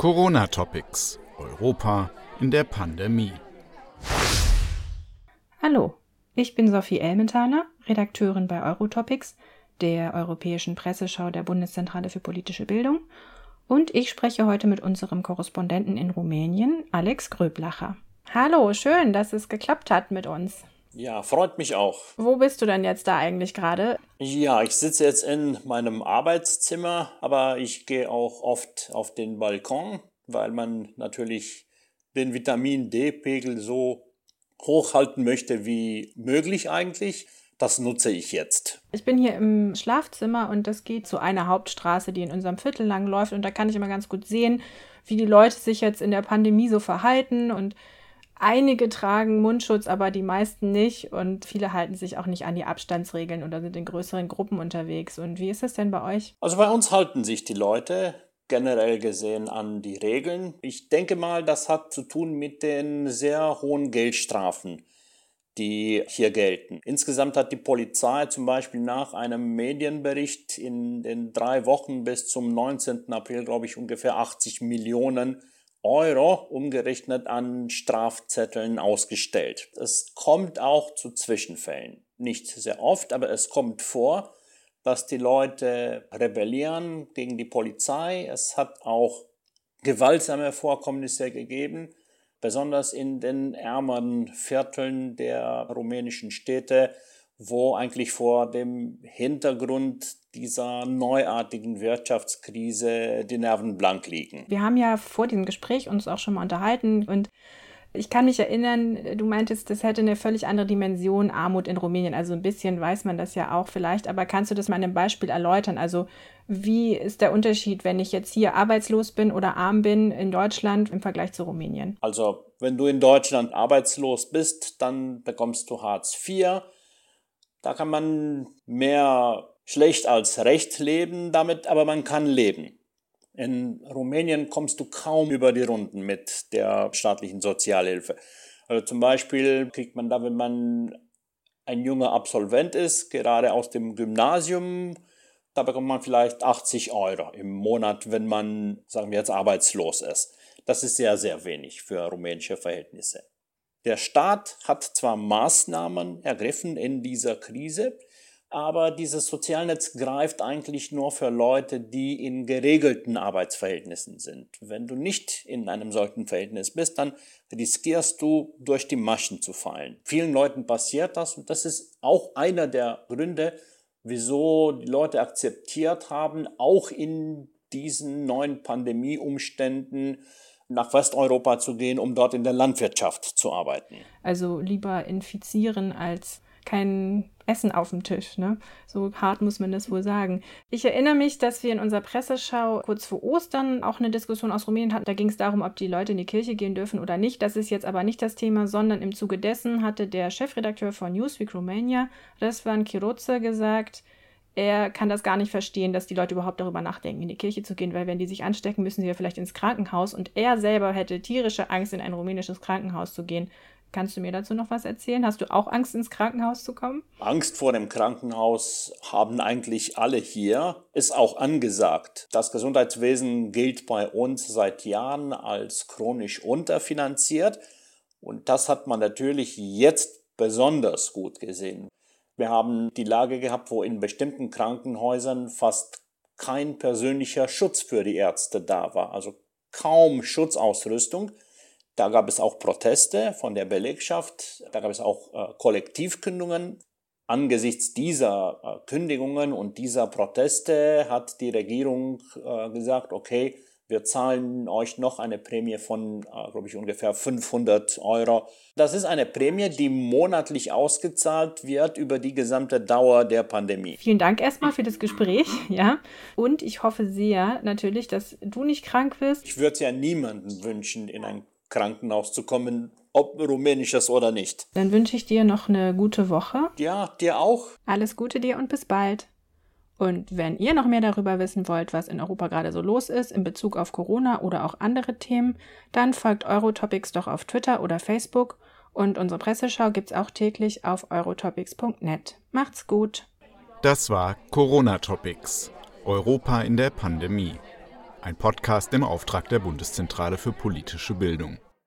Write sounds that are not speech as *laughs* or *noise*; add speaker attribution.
Speaker 1: Corona Topics. Europa in der Pandemie.
Speaker 2: Hallo, ich bin Sophie Elmenthaler, Redakteurin bei Eurotopics, der europäischen Presseschau der Bundeszentrale für politische Bildung, und ich spreche heute mit unserem Korrespondenten in Rumänien, Alex Gröblacher. Hallo, schön, dass es geklappt hat mit uns.
Speaker 3: Ja, freut mich auch.
Speaker 2: Wo bist du denn jetzt da eigentlich gerade?
Speaker 3: Ja, ich sitze jetzt in meinem Arbeitszimmer, aber ich gehe auch oft auf den Balkon, weil man natürlich den Vitamin D-Pegel so hochhalten möchte wie möglich eigentlich. Das nutze ich jetzt.
Speaker 2: Ich bin hier im Schlafzimmer und das geht zu einer Hauptstraße, die in unserem Viertel lang läuft. Und da kann ich immer ganz gut sehen, wie die Leute sich jetzt in der Pandemie so verhalten und Einige tragen Mundschutz, aber die meisten nicht. Und viele halten sich auch nicht an die Abstandsregeln oder sind in größeren Gruppen unterwegs. Und wie ist es denn bei euch?
Speaker 3: Also bei uns halten sich die Leute generell gesehen an die Regeln. Ich denke mal, das hat zu tun mit den sehr hohen Geldstrafen, die hier gelten. Insgesamt hat die Polizei zum Beispiel nach einem Medienbericht in den drei Wochen bis zum 19. April, glaube ich, ungefähr 80 Millionen Euro umgerechnet an Strafzetteln ausgestellt. Es kommt auch zu Zwischenfällen. Nicht sehr oft, aber es kommt vor, dass die Leute rebellieren gegen die Polizei. Es hat auch gewaltsame Vorkommnisse gegeben, besonders in den ärmeren Vierteln der rumänischen Städte, wo eigentlich vor dem Hintergrund dieser neuartigen Wirtschaftskrise die Nerven blank liegen.
Speaker 2: Wir haben ja vor diesem Gespräch uns auch schon mal unterhalten und ich kann mich erinnern, du meintest, das hätte eine völlig andere Dimension Armut in Rumänien. Also ein bisschen weiß man das ja auch vielleicht, aber kannst du das mal in einem Beispiel erläutern? Also wie ist der Unterschied, wenn ich jetzt hier arbeitslos bin oder arm bin in Deutschland im Vergleich zu Rumänien?
Speaker 3: Also wenn du in Deutschland arbeitslos bist, dann bekommst du Hartz IV. Da kann man mehr schlecht als recht leben damit, aber man kann leben. In Rumänien kommst du kaum über die Runden mit der staatlichen Sozialhilfe. Also zum Beispiel kriegt man da, wenn man ein junger Absolvent ist, gerade aus dem Gymnasium, da bekommt man vielleicht 80 Euro im Monat, wenn man, sagen wir jetzt, arbeitslos ist. Das ist sehr, sehr wenig für rumänische Verhältnisse. Der Staat hat zwar Maßnahmen ergriffen in dieser Krise, aber dieses Sozialnetz greift eigentlich nur für Leute, die in geregelten Arbeitsverhältnissen sind. Wenn du nicht in einem solchen Verhältnis bist, dann riskierst du durch die Maschen zu fallen. Vielen Leuten passiert das und das ist auch einer der Gründe, wieso die Leute akzeptiert haben, auch in diesen neuen Pandemieumständen nach Westeuropa zu gehen, um dort in der Landwirtschaft zu arbeiten.
Speaker 2: Also lieber infizieren als kein Essen auf dem Tisch. Ne? So hart muss man das wohl sagen. Ich erinnere mich, dass wir in unserer Presseschau kurz vor Ostern auch eine Diskussion aus Rumänien hatten. Da ging es darum, ob die Leute in die Kirche gehen dürfen oder nicht. Das ist jetzt aber nicht das Thema, sondern im Zuge dessen hatte der Chefredakteur von Newsweek Romania, Resvan Kiroze, gesagt, er kann das gar nicht verstehen, dass die Leute überhaupt darüber nachdenken, in die Kirche zu gehen, weil wenn die sich anstecken, müssen sie ja vielleicht ins Krankenhaus und er selber hätte tierische Angst, in ein rumänisches Krankenhaus zu gehen, Kannst du mir dazu noch was erzählen? Hast du auch Angst, ins Krankenhaus zu kommen?
Speaker 3: Angst vor dem Krankenhaus haben eigentlich alle hier, ist auch angesagt. Das Gesundheitswesen gilt bei uns seit Jahren als chronisch unterfinanziert und das hat man natürlich jetzt besonders gut gesehen. Wir haben die Lage gehabt, wo in bestimmten Krankenhäusern fast kein persönlicher Schutz für die Ärzte da war, also kaum Schutzausrüstung. Da gab es auch Proteste von der Belegschaft, da gab es auch äh, Kollektivkündigungen. Angesichts dieser äh, Kündigungen und dieser Proteste hat die Regierung äh, gesagt, okay, wir zahlen euch noch eine Prämie von, äh, glaube ich, ungefähr 500 Euro. Das ist eine Prämie, die monatlich ausgezahlt wird über die gesamte Dauer der Pandemie.
Speaker 2: Vielen Dank erstmal für das Gespräch, *laughs* ja. Und ich hoffe sehr natürlich, dass du nicht krank bist.
Speaker 3: Ich würde es ja niemandem wünschen, in ein Krankenhaus zu kommen, ob rumänisches oder nicht.
Speaker 2: Dann wünsche ich dir noch eine gute Woche.
Speaker 3: Ja, dir auch.
Speaker 2: Alles Gute dir und bis bald. Und wenn ihr noch mehr darüber wissen wollt, was in Europa gerade so los ist in Bezug auf Corona oder auch andere Themen, dann folgt Eurotopics doch auf Twitter oder Facebook und unsere Presseschau gibt's auch täglich auf eurotopics.net. Macht's gut.
Speaker 1: Das war Corona Topics. Europa in der Pandemie. ein Podcast im Auftrag der Bundeszentrale für politische Bildung.